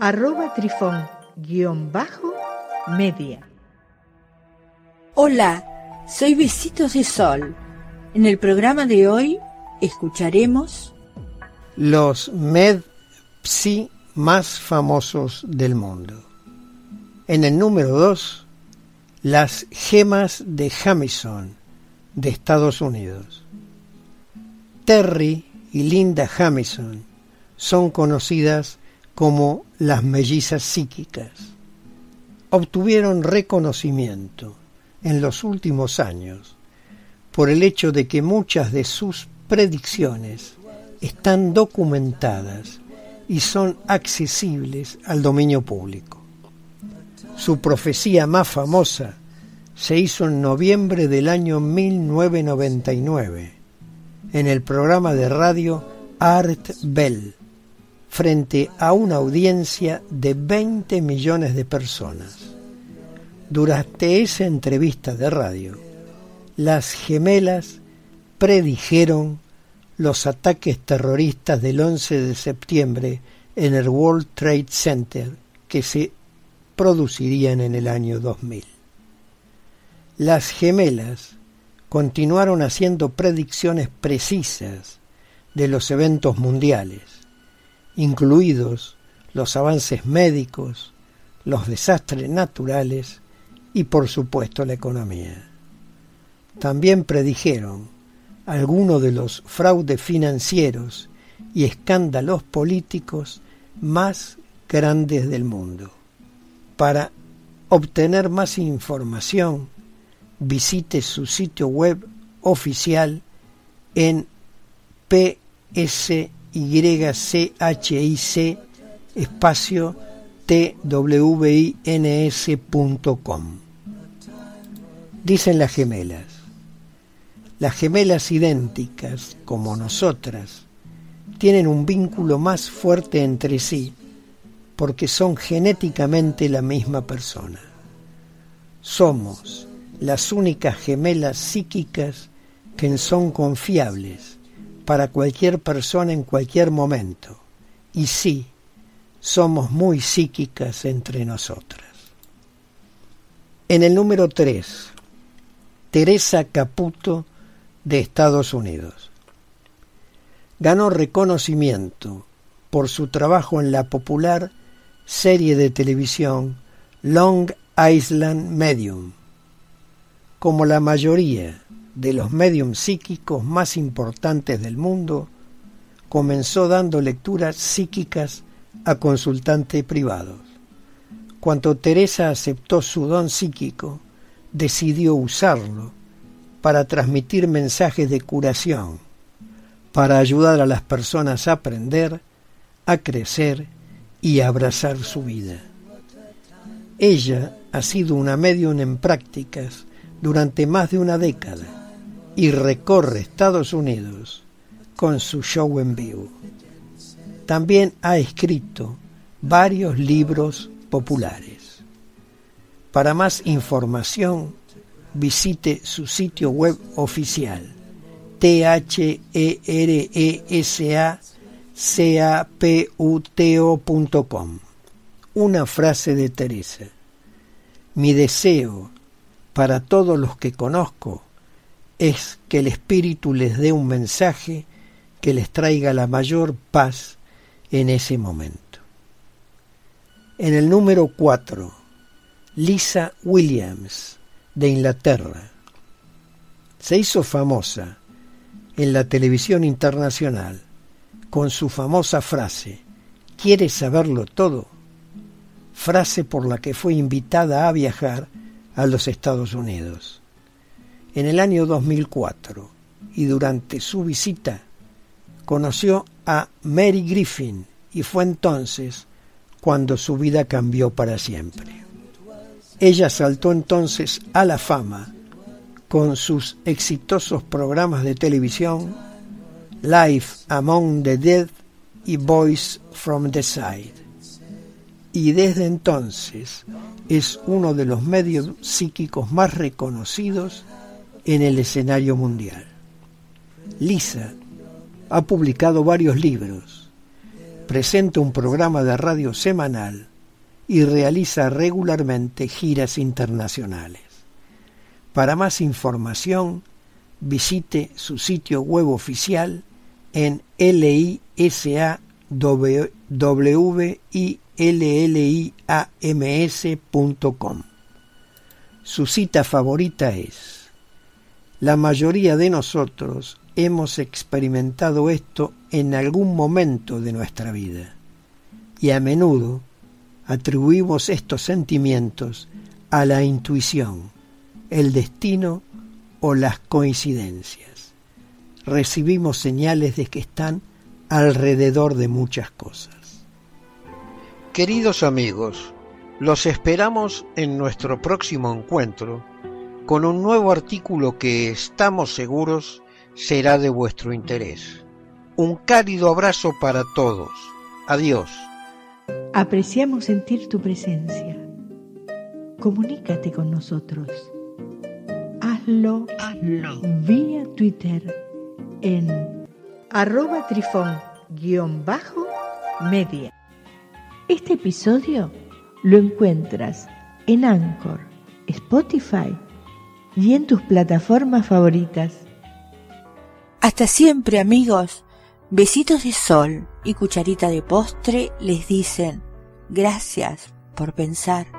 arroba trifón guion bajo media. Hola, soy Besitos de Sol. En el programa de hoy escucharemos los med-psi más famosos del mundo. En el número 2, las gemas de Jamison de Estados Unidos. Terry y Linda Jamison son conocidas como las mellizas psíquicas. Obtuvieron reconocimiento en los últimos años por el hecho de que muchas de sus predicciones están documentadas y son accesibles al dominio público. Su profecía más famosa se hizo en noviembre del año 1999 en el programa de radio Art Bell frente a una audiencia de 20 millones de personas. Durante esa entrevista de radio, las gemelas predijeron los ataques terroristas del 11 de septiembre en el World Trade Center que se producirían en el año 2000. Las gemelas continuaron haciendo predicciones precisas de los eventos mundiales incluidos los avances médicos, los desastres naturales y por supuesto la economía. También predijeron algunos de los fraudes financieros y escándalos políticos más grandes del mundo. Para obtener más información, visite su sitio web oficial en ps YCHIC espacio twins.com. Dicen las gemelas. Las gemelas idénticas, como nosotras, tienen un vínculo más fuerte entre sí porque son genéticamente la misma persona. Somos las únicas gemelas psíquicas que son confiables para cualquier persona en cualquier momento. Y sí, somos muy psíquicas entre nosotras. En el número 3, Teresa Caputo de Estados Unidos. Ganó reconocimiento por su trabajo en la popular serie de televisión Long Island Medium. Como la mayoría de los mediums psíquicos más importantes del mundo, comenzó dando lecturas psíquicas a consultantes privados. Cuando Teresa aceptó su don psíquico, decidió usarlo para transmitir mensajes de curación, para ayudar a las personas a aprender, a crecer y a abrazar su vida. Ella ha sido una medium en prácticas durante más de una década y recorre Estados Unidos con su show en vivo. También ha escrito varios libros populares. Para más información, visite su sitio web oficial t h e Una frase de Teresa. Mi deseo para todos los que conozco es que el Espíritu les dé un mensaje que les traiga la mayor paz en ese momento. En el número 4, Lisa Williams, de Inglaterra, se hizo famosa en la televisión internacional con su famosa frase, ¿quieres saberlo todo? Frase por la que fue invitada a viajar a los Estados Unidos en el año 2004 y durante su visita conoció a Mary Griffin y fue entonces cuando su vida cambió para siempre. Ella saltó entonces a la fama con sus exitosos programas de televisión Life Among the Dead y Voice from the Side. Y desde entonces es uno de los medios psíquicos más reconocidos en el escenario mundial. Lisa ha publicado varios libros, presenta un programa de radio semanal y realiza regularmente giras internacionales. Para más información, visite su sitio web oficial en lisawilliams.com. Su cita favorita es la mayoría de nosotros hemos experimentado esto en algún momento de nuestra vida y a menudo atribuimos estos sentimientos a la intuición, el destino o las coincidencias. Recibimos señales de que están alrededor de muchas cosas. Queridos amigos, los esperamos en nuestro próximo encuentro con un nuevo artículo que estamos seguros será de vuestro interés. Un cálido abrazo para todos. Adiós. Apreciamos sentir tu presencia. Comunícate con nosotros. Hazlo, Hazlo. vía Twitter en arroba trifón-media. Este episodio lo encuentras en Anchor, Spotify, y en tus plataformas favoritas. Hasta siempre amigos. Besitos de sol y cucharita de postre les dicen gracias por pensar.